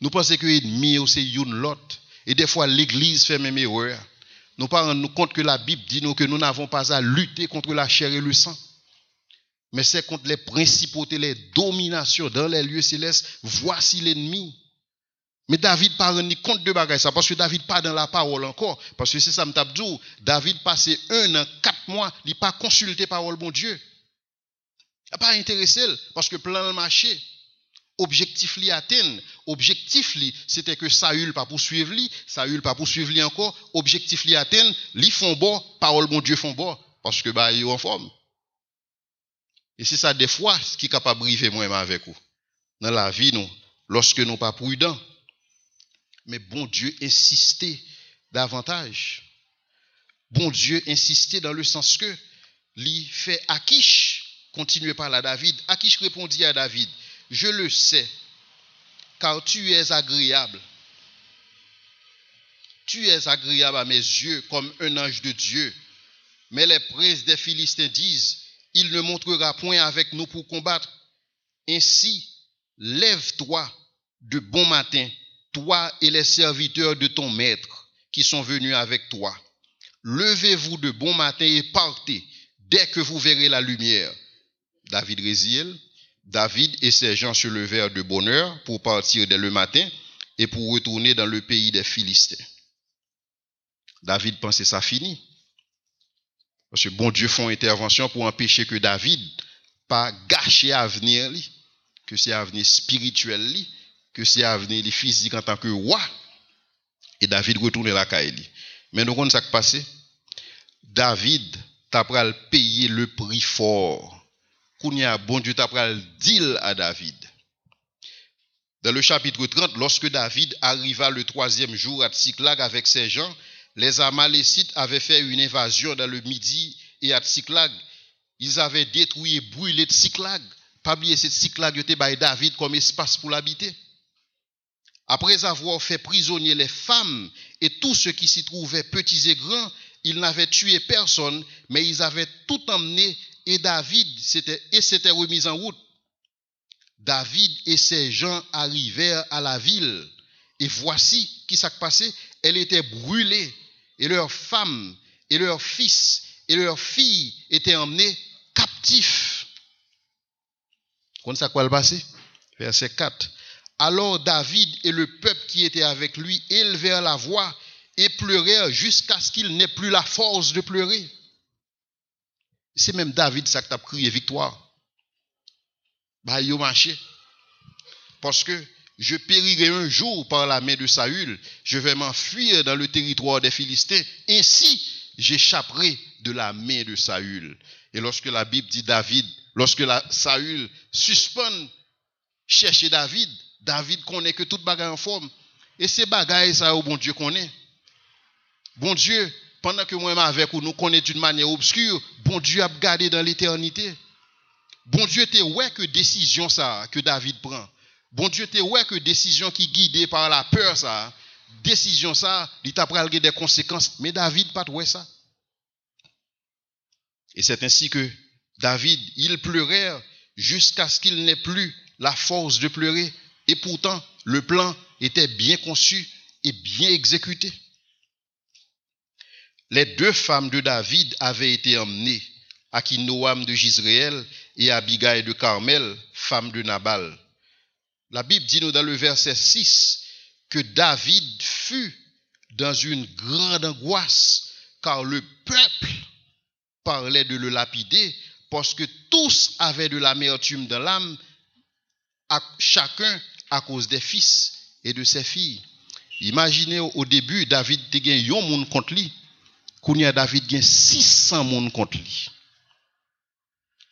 Nous pensons que l'ennemi c'est une l'autre. Et des fois, l'Église fait même erreur. Nous ne nous compte que la Bible dit nous que nous n'avons pas à lutter contre la chair et le sang. Mais c'est contre les principautés, les dominations dans les lieux célestes. Voici l'ennemi. Mais David pas ni compte de bagaille ça parce que David pas dans la parole encore parce que c'est ça dit David passé un an quatre mois il pas consulté parole bon Dieu il pas intéressé parce que plan le marché. Objectif li atteint objectif li c'était que Saül pas poursuivre lui Saül pas poursuivre lui encore. Objectif li atteint li font bon parole bon Dieu font bon parce que bah est en forme. Et c'est ça des fois ce qui est capable de briser moi avec vous. Dans la vie nous lorsque nous pas prudents. Mais bon Dieu insistait davantage. Bon Dieu insistait dans le sens que lui fait Akish continuez par là, David. À qui je répondis à David, je le sais, car tu es agréable. Tu es agréable à mes yeux comme un ange de Dieu. Mais les princes des Philistins disent, il ne montrera point avec nous pour combattre. Ainsi, lève-toi de bon matin, toi et les serviteurs de ton maître qui sont venus avec toi. Levez-vous de bon matin et partez dès que vous verrez la lumière. David résile. David et ses gens se levèrent de bonne heure pour partir dès le matin et pour retourner dans le pays des Philistins. David pensait ça fini. Parce que bon Dieu font intervention pour empêcher que David pas gâcher l'avenir, que c'est avenir spirituel, que c'est avenir physique en tant que roi. Et David retourne la caille. Mais nous comprenons ce qui passé. David t'a payer le prix fort. A bon Dieu t'a deal à David. Dans le chapitre 30, lorsque David arriva le troisième jour à Tsiklag avec ses gens, les Amalécites avaient fait une invasion dans le midi et à Tsiklag. Ils avaient détruit et brûlé Tsiklag. Pas oublier, cette Tsiklag était by David comme espace pour l'habiter. Après avoir fait prisonnier les femmes et tous ceux qui s'y trouvaient, petits et grands, ils n'avaient tué personne, mais ils avaient tout emmené et David s'était, et s'était remis en route. David et ses gens arrivèrent à la ville. Et voici qui s'est passé. Elle était brûlée et leurs femmes et leurs fils et leurs filles étaient emmenés captifs. Quoi le passé? Verset 4. Alors David et le peuple qui était avec lui élevèrent la voix et pleurèrent jusqu'à ce qu'il n'ait plus la force de pleurer. C'est même David qui a crié victoire. Bah, il marché. Parce que je périrai un jour par la main de Saül, je vais m'enfuir dans le territoire des Philistins, ainsi j'échapperai de la main de Saül. Et lorsque la Bible dit David, lorsque Saül suspend chercher David, David connaît que toute bagaille en forme. Et ces bagailles, ça, au bon Dieu connaît. Bon Dieu, pendant que moi avec vous, nous connaissons d'une manière obscure, bon Dieu a gardé dans l'éternité. Bon Dieu était ouais que décision ça que David prend. Bon Dieu était ouais que décision qui guidée par la peur ça. Décision ça, il t'a des conséquences. Mais David pas ouais ça. Et c'est ainsi que David, il pleurait jusqu'à ce qu'il n'ait plus la force de pleurer. Et pourtant, le plan était bien conçu et bien exécuté. Les deux femmes de David avaient été emmenées, Akinoam de Gisraël et Abigail de Carmel, femme de Nabal. La Bible dit dans le verset 6 que David fut dans une grande angoisse car le peuple parlait de le lapider parce que tous avaient de l'amertume dans l'âme, chacun à cause des fils et de ses filles. Imaginez au début, David gagné un monde contre lui. A David a 600 monde contre lui.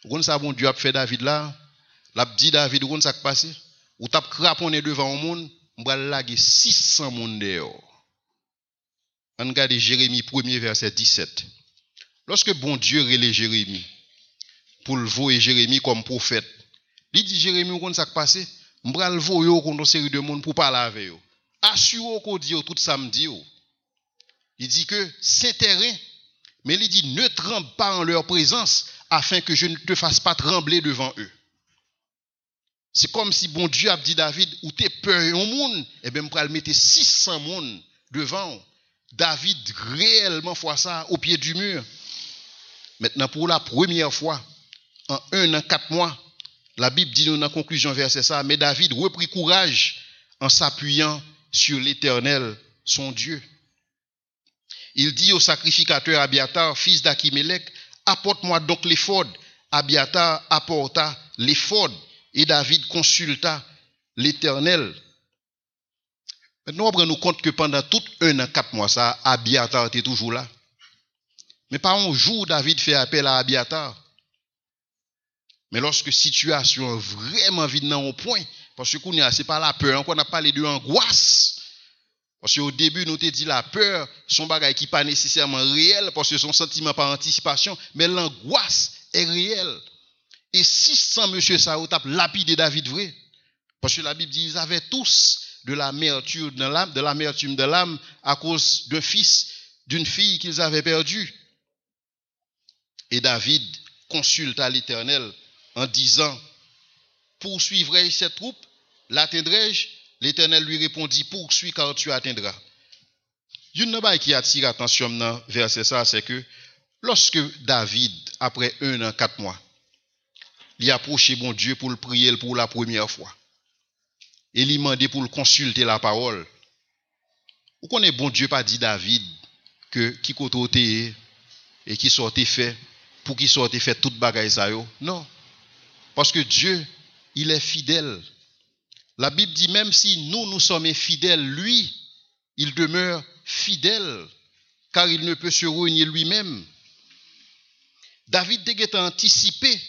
Vous savez, bon Dieu a fait David là. L'a dit David, vous savez ce qui? Ou tap craponné devant un monde, m'bral laguer 600 monde dehors. On regarde Jérémie 1er verset 17. Lorsque bon Dieu relève Jérémie pour le voir Jérémie comme prophète, il dit Jérémie, vous savez ce qui passé? M'bral une série de monde pour parler avec eux. Assure qu'on dit tout samedi. Il dit que terrain, mais il dit ne tremble pas en leur présence afin que je ne te fasse pas trembler devant eux. C'est comme si bon Dieu a dit David, ou t'es peur au monde, et eh bien, je mettre 600 monde devant. David réellement fait ça au pied du mur. Maintenant, pour la première fois, en un an, quatre mois, la Bible dit nous la conclusion verset ça, mais David reprit courage en s'appuyant sur l'Éternel, son Dieu. Il dit au sacrificateur Abiatar, fils d'Achimelech, apporte-moi donc l'éphod. Abiatar apporta l'éphod et David consulta l'Éternel. Maintenant, on nous compte que pendant tout un an, quatre mois, ça, Abiatar était toujours là. Mais pas un jour, David fait appel à Abiatar. Mais lorsque situation vraiment vide au point, parce que ce n'est pas la peur, on a parlé de angoisse. Parce qu'au début, nous t'ai dit la peur, son bagage qui pas nécessairement réel, parce que son sentiment par anticipation, mais l'angoisse est réelle. Et 600 monsieur ça ont lapidé David vrai. Parce que la Bible dit ils avaient tous de l'amertume de l'âme, de de l'âme à cause d'un fils, d'une fille qu'ils avaient perdue. Et David consulta l'Éternel en disant, poursuivrai-je cette troupe? L'atteindrai-je? L'Éternel lui répondit, poursuis car tu atteindras. Une chose qui attire l'attention dans verset c'est que lorsque David, après un an, quatre mois, il approché mon Dieu pour le prier pour la première fois, et il demandé pour le consulter la parole, ou qu'on est bon Dieu pas dit David que qui côté et qui sortait fait pour qu'il sorte fait toute bagaille ça Non. Parce que Dieu, il est fidèle. La Bible dit même si nous, nous sommes infidèles, lui, il demeure fidèle, car il ne peut se ruiner lui-même. David était anticipé.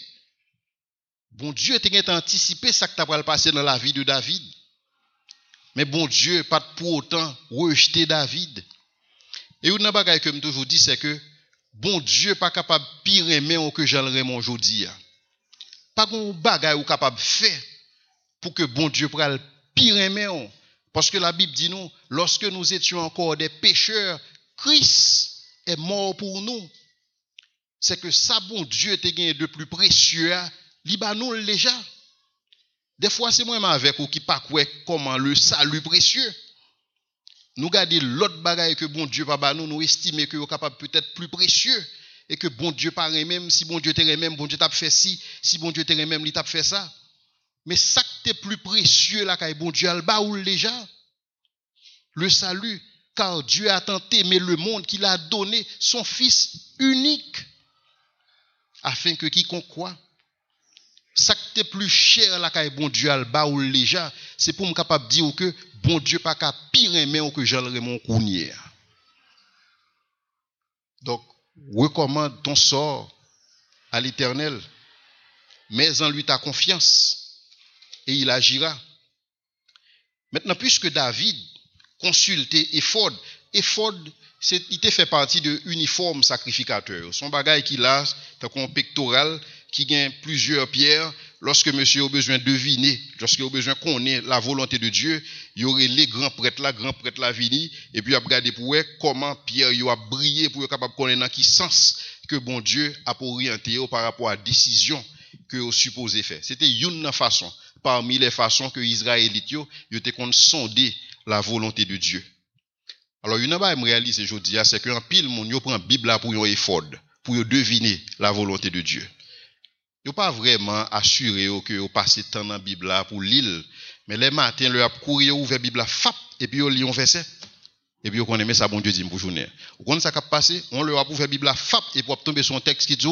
Bon Dieu était anticipé ça qui va passer dans la vie de David. Mais bon Dieu, pas pour autant rejeter David. Et une chose que je toujours dis, c'est que bon Dieu pas capable de pire aimer que j'aimerais aujourd'hui. Pas de bagaille ou capable faire pour que bon Dieu prenne pire. Parce que la Bible dit nous, lorsque nous étions encore des pécheurs, Christ est mort pour nous. C'est que ça, bon Dieu, te gagné de plus précieux, il nous déjà. Des fois, c'est moi avec ou qui pas comment le salut précieux. Nous gardons l'autre bagaille que bon Dieu va nous, nous estimer que capable peut-être plus précieux et que bon Dieu paraît même, si bon Dieu t'aimerait même, bon Dieu t'a fait ci, si bon Dieu t'aimerait même, il t'a fait ça. Mais ça qui est plus précieux là, bon Dieu a ou déjà, le salut, car Dieu a tant aimé le monde qu'il a donné son Fils unique, afin que quiconque croit, ça qui est plus cher là, quand bon Dieu a ou déjà, c'est pour me capable dire que bon Dieu pas qu'à pire que j'aimerais mon cournier. Donc, recommande ton sort à l'Éternel, mais en lui ta confiance, et il agira. Maintenant, puisque David consultait Ephod, Ephod, il fait partie de uniforme sacrificateur. Son bagage qu'il a, c'est un pectoral qui gagne plusieurs pierres lorsque monsieur a besoin de deviner, lorsque a besoin de connaître la volonté de Dieu, il y aurait les grands prêtres là, grands prêtres là et puis il a regardé pour voir comment Pierre a brillé pour être capable de connaître dans quel sens que bon Dieu a pour orienter par rapport à la décision que vous supposé faire. C'était une façon, parmi les façons que Israélites ont sondé la volonté de Dieu. Alors, une chose que je réalise aujourd'hui, c'est qu'un pile, mon prend la Bible pour y effort, pour deviner la volonté de Dieu. Yo pas vraiment assuré que vous passez temps dans Bible pour lire, mais les matins, le courir ouvert Bible fap, et puis vous lit un verset. Et puis vous connaissez ça, bon Dieu dit pour journée. Connaissez ça qui passé, on le a la Bible fap, et puis tomber un texte qui dit,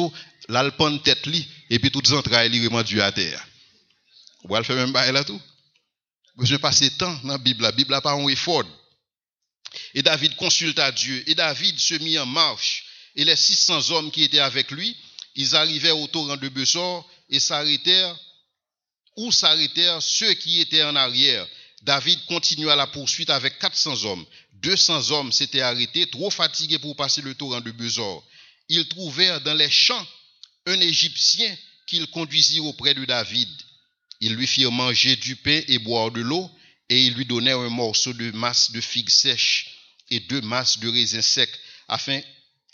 l'alpon tête li, et puis toutes les entrailles li remontent à terre. Faire même bail là tout. Besoin passer temps dans la Bible, la Bible n'a pas un effort. Et David consulta Dieu, et David se mit en marche, et les 600 hommes qui étaient avec lui, ils arrivaient au torrent de Bessor et s'arrêtèrent, ou s'arrêtèrent ceux qui étaient en arrière. David continua la poursuite avec 400 hommes. 200 hommes s'étaient arrêtés, trop fatigués pour passer le torrent de Besor. Ils trouvèrent dans les champs un Égyptien qu'ils conduisirent auprès de David. Ils lui firent manger du pain et boire de l'eau, et ils lui donnèrent un morceau de masse de figues sèches et deux masses de raisins secs, afin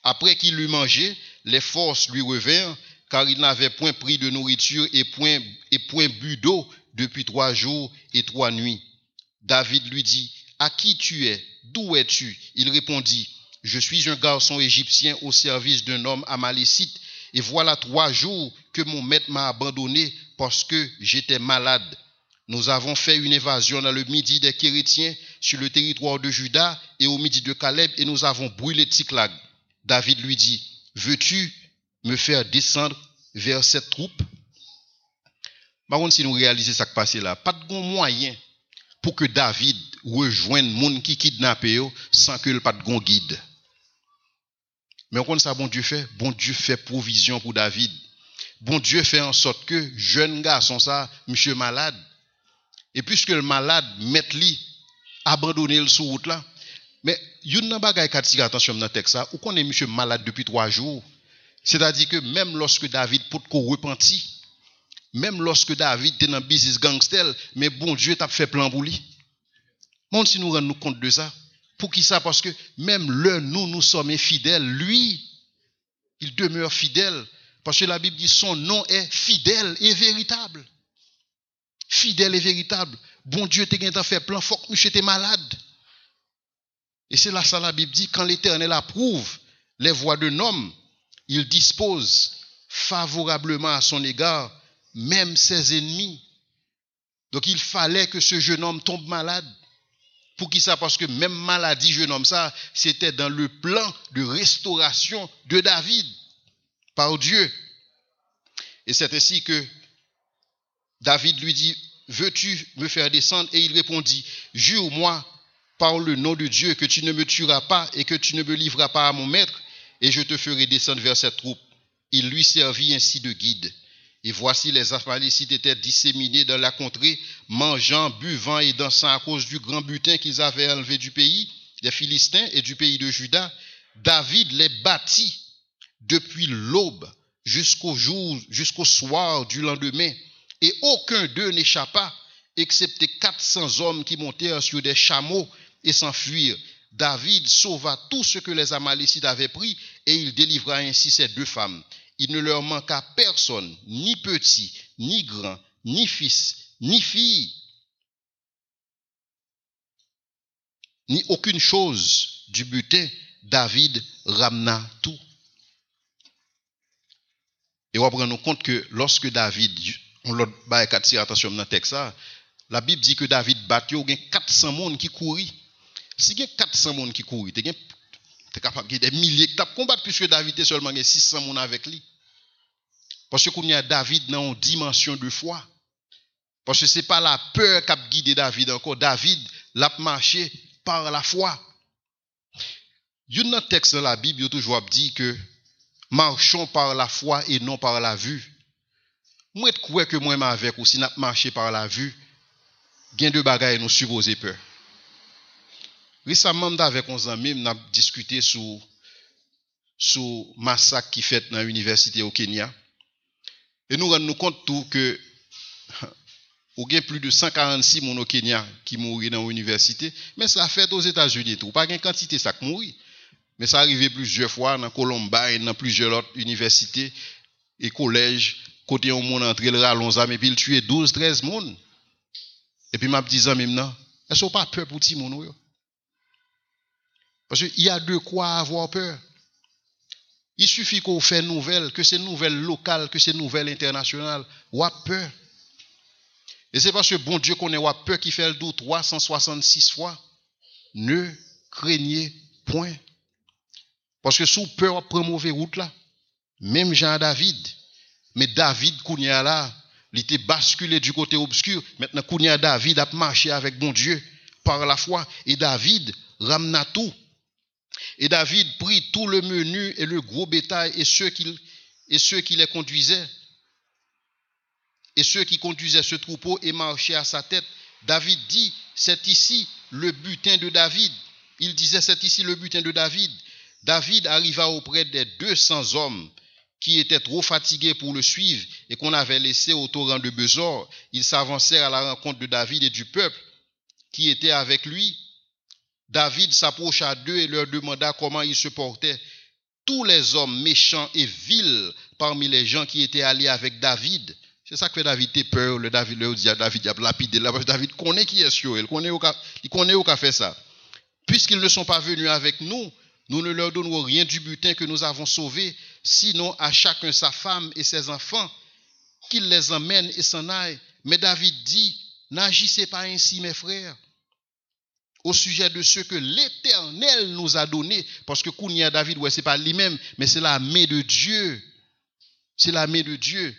après qu'il eut mangé, les forces lui revinrent, car il n'avait point pris de nourriture et point, et point bu d'eau depuis trois jours et trois nuits. David lui dit, À qui tu es? D'où es-tu Il répondit, Je suis un garçon égyptien au service d'un homme amalécite, et voilà trois jours que mon maître m'a abandonné parce que j'étais malade. Nous avons fait une évasion dans le midi des Chrétiens sur le territoire de Juda et au midi de Caleb, et nous avons brûlé Ticlag. David lui dit, veux-tu me faire descendre vers cette troupe? Par si nous réalisons ce qui passe là, pas de bon moyen pour que David rejoigne les gens qui kidnappent sans que le pas de bon guide. Mais on ça bon Dieu fait, bon Dieu fait provision pour David. Bon Dieu fait en sorte que jeune garçon ça, monsieur malade. Et puisque le malade met lui abandonner le sous route là, mais y a bagay qui attention dans texte ça, ou qu'on est monsieur malade depuis trois jours. C'est-à-dire que même lorsque David pour qu'on repentit, même lorsque David était dans business gangster, mais bon Dieu t'a fait plan pour lui. Monde si nous rendons compte de ça. Pour qui ça? Parce que même le nous, nous sommes infidèles. Lui, il demeure fidèle. Parce que la Bible dit son nom est fidèle et véritable. Fidèle et véritable. Bon Dieu t'a fait plan, faut que j'étais malade. Et c'est là ça la Bible dit, quand l'Éternel approuve les voies d'un homme, il dispose favorablement à son égard même ses ennemis. Donc il fallait que ce jeune homme tombe malade. Pour qui ça? Parce que même maladie, jeune homme, ça, c'était dans le plan de restauration de David par Dieu. Et c'est ainsi que David lui dit, veux-tu me faire descendre? Et il répondit, jure-moi par le nom de Dieu que tu ne me tueras pas et que tu ne me livreras pas à mon maître, et je te ferai descendre vers cette troupe. Il lui servit ainsi de guide. Et voici les Amalécites étaient disséminés dans la contrée, mangeant, buvant et dansant à cause du grand butin qu'ils avaient enlevé du pays, des Philistins et du pays de Juda. David les bâtit depuis l'aube jusqu'au jour, jusqu'au soir du lendemain, et aucun d'eux n'échappa, excepté 400 hommes qui montèrent sur des chameaux et s'enfuirent. David sauva tout ce que les Amalécites avaient pris, et il délivra ainsi ces deux femmes il ne leur manqua personne, ni petit, ni grand, ni fils, ni fille, ni aucune chose du butin. David ramena tout. Et on va prendre compte que lorsque David, on l'a attention dans le texte, la Bible dit que David battu, il y a 400 personnes qui courent. Si il y a 400 personnes qui courent, tu es capable de des milliers qui combattre puisque David est seulement 600 personnes avec lui. Parce qu'il y a David dans une dimension de foi. Parce que ce n'est pas la peur qui a guidé David encore. David l'a marché par la foi. Il y a un texte dans la Bible, il toujours dit que marchons par la foi et non par la vue. Moi, je crois que moi, avec aussi, n'a marché par la vue, gain de bagaille nous supposer peur. Récemment, avec 11 amis, on a discuté sur, sur massacre qui fait dans l'université au Kenya. Et nous rendons compte tout que il [LAUGHS] y a plus de 146 personnes au Kenya qui mourent dans l'université, mais ça fait aux États-Unis tout. Pas une quantité ça qui mourit. Mais ça arrivé plusieurs fois dans Columbine, dans plusieurs autres universités et collèges, côté on monde entré le et puis il tué 12 13 personnes. Et puis m'a dit non, est-ce pas peur pour ti monde Parce qu'il y a de quoi avoir peur. Il suffit qu'on fait nouvelles, que ces nouvelles locales, que ces nouvelles internationales, ou a peur. Et c'est parce que bon Dieu connaît ou peur qui fait le doute 366 fois. Ne craignez point. Parce que sous peur, prend mauvaise route là. Même Jean David. Mais David, Kounia là, il était basculé du côté obscur. Maintenant, Kounia David a marché avec bon Dieu par la foi. Et David ramena tout. Et David prit tout le menu et le gros bétail et ceux qui, et ceux qui les conduisaient. Et ceux qui conduisaient ce troupeau et marchaient à sa tête. David dit, c'est ici le butin de David. Il disait, c'est ici le butin de David. David arriva auprès des 200 hommes qui étaient trop fatigués pour le suivre et qu'on avait laissés au torrent de Besor. Ils s'avancèrent à la rencontre de David et du peuple qui était avec lui. David s'approcha d'eux et leur demanda comment ils se portaient. Tous les hommes méchants et vils parmi les gens qui étaient allés avec David, c'est ça que David était peur. Le David à David, a lapidé David connaît qui est sur il connaît il connaît fait ça. Puisqu'ils ne sont pas venus avec nous, nous ne leur donnerons rien du butin que nous avons sauvé, sinon à chacun sa femme et ses enfants, qu'il les emmène et s'en aille. Mais David dit, n'agissez pas ainsi, mes frères au sujet de ce que l'Éternel nous a donné. Parce que Kounia David, ouais, c'est pas lui-même, mais c'est la main de Dieu. C'est la main de Dieu.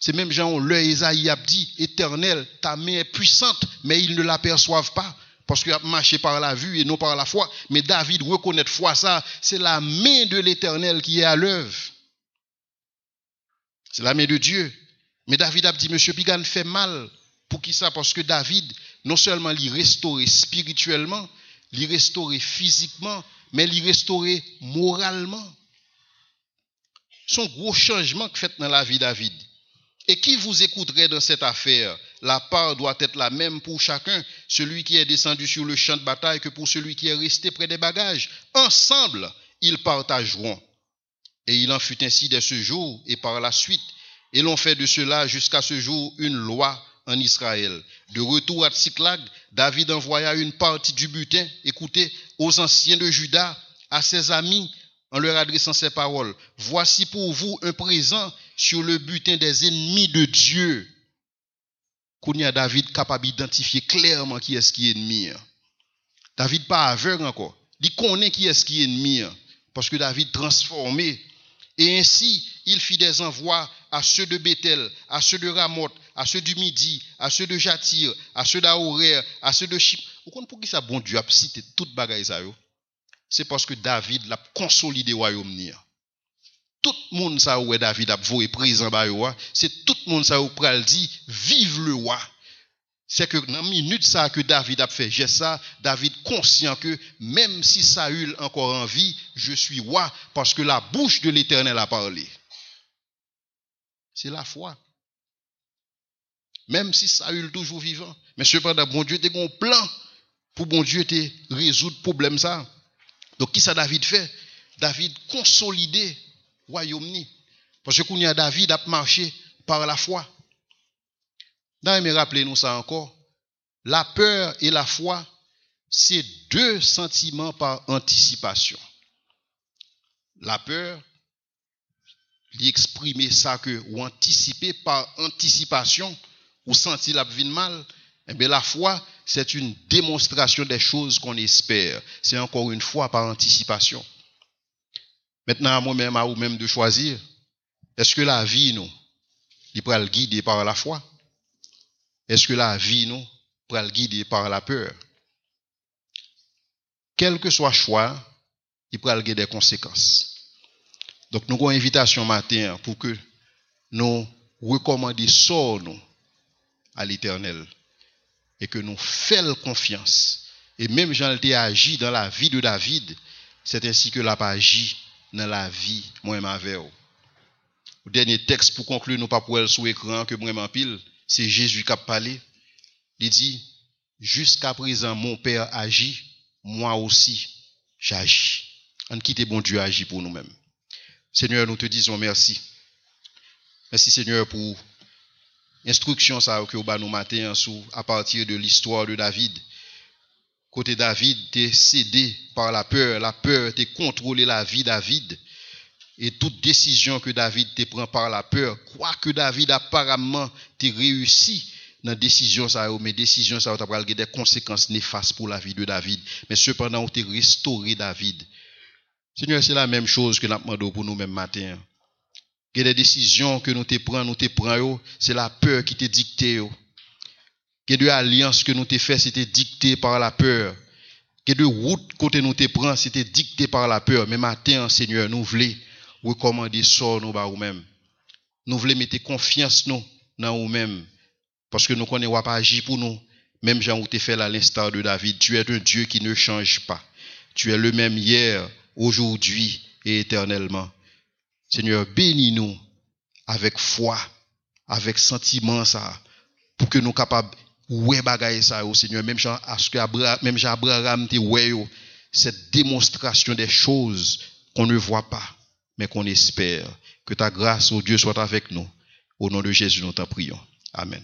C'est même Jean, le Isaïe a dit, Éternel, ta main est puissante, mais ils ne l'aperçoivent pas. Parce qu'il a marché par la vue et non par la foi. Mais David reconnaît foi ça, c'est la main de l'Éternel qui est à l'œuvre. C'est la main de Dieu. Mais David a dit, Monsieur Pigan fait mal. Pour qui ça? Parce que David, non seulement l'y restaurer spirituellement, l'y restaurer physiquement, mais l'y restaurer moralement. Son gros changement que fait dans la vie David. Et qui vous écouterait dans cette affaire? La part doit être la même pour chacun, celui qui est descendu sur le champ de bataille que pour celui qui est resté près des bagages. Ensemble, ils partageront. Et il en fut ainsi dès ce jour et par la suite. Et l'on fait de cela jusqu'à ce jour une loi en Israël. De retour à Tsiklag, David envoya une partie du butin, écoutez, aux anciens de Juda, à ses amis, en leur adressant ces paroles. Voici pour vous un présent sur le butin des ennemis de Dieu. a David capable d'identifier clairement qui est ce qui est ennemi. David pas aveugle encore. Il connaît qui est ce qui est ennemi. Parce que David transformé. Et ainsi, il fit des envois à ceux de Bethel, à ceux de Ramoth, à ceux du Midi, à ceux de Jatir, à ceux d'Aorer, à ceux de Chip. Vous comprenez pourquoi ça bon Dieu a cité toute bagaille ça C'est parce que David l'a consolidé royaume Tout le monde ça où David a voué présent c'est tout le monde ça où pral dit vive le roi. C'est que dans la minute ça que David a fait j'ai ça, David conscient que même si Saül encore en vie, je suis roi parce que la bouche de l'Éternel a parlé. C'est la foi. Même si Saül toujours vivant. Mais cependant, bon Dieu était un plan pour bon Dieu te résoudre problème ça. Donc, qui ça David fait? David consolidé royaume Parce que y a David a marché par la foi. Rappelez-nous ça encore. La peur et la foi, c'est deux sentiments par anticipation. La peur, exprimer ça que ou anticiper par anticipation ou sentir la vie mal, eh bien la foi, c'est une démonstration des choses qu'on espère. C'est encore une fois par anticipation. Maintenant, à moi-même, à vous-même de choisir, est-ce que la vie, nous, il peut le guider par la foi? Est-ce que la vie, nous, peut le guider par la peur? Quel que soit le choix, il peut avoir des conséquences. Donc, nous avons une invitation matin pour que nous recommandions nous à l'éternel et que nous fassions confiance. Et même Jean a agi dans la vie de David, c'est ainsi que l'a agi dans la vie, avec Le dernier texte pour conclure, nous pas pour elle sous écran que moi-même pile, c'est Jésus qui a parlé. Il dit, jusqu'à présent, mon Père agit, moi aussi, j'agis. On quitte bon Dieu agit pour nous-mêmes. Seigneur, nous te disons merci. Merci Seigneur pour l'instruction ça que nous matin à partir de l'histoire de David. Côté David, tu cédé par la peur. La peur, tu contrôlé la vie David. Et toute décision que David te prend par la peur, quoi que David apparemment t'es réussi dans la décision ça, mais décision ça, tu des conséquences néfastes pour la vie de David. Mais cependant, tu restauré David. Seigneur, c'est la même chose que nous demandons pour nous même matin. Que des décisions que nous te prenons, nous te prenons, c'est la peur qui te dicté. Que de alliances que nous te fait, c'était dicté par la peur. Que de route côté nous te prenons, c'était dicté par la peur. Mais matin, Seigneur, nous voulons recommander ça nous nous-mêmes. Nous voulons mettre confiance nous dans nous-mêmes. Parce que nous connaissons pas agir pour nous. Même Jean où tu fait à l'instar de David, tu es un Dieu qui ne change pas. Tu es le même hier, aujourd'hui et éternellement. Seigneur, bénis-nous avec foi, avec sentiment pour que nous capables ouais bagaille ça au Seigneur, même Jean, à ce que même Jean Abraham te ouais cette démonstration des choses qu'on ne voit pas, mais qu'on espère. Que ta grâce, au Dieu, soit avec nous. Au nom de Jésus, nous t'en prions. Amen.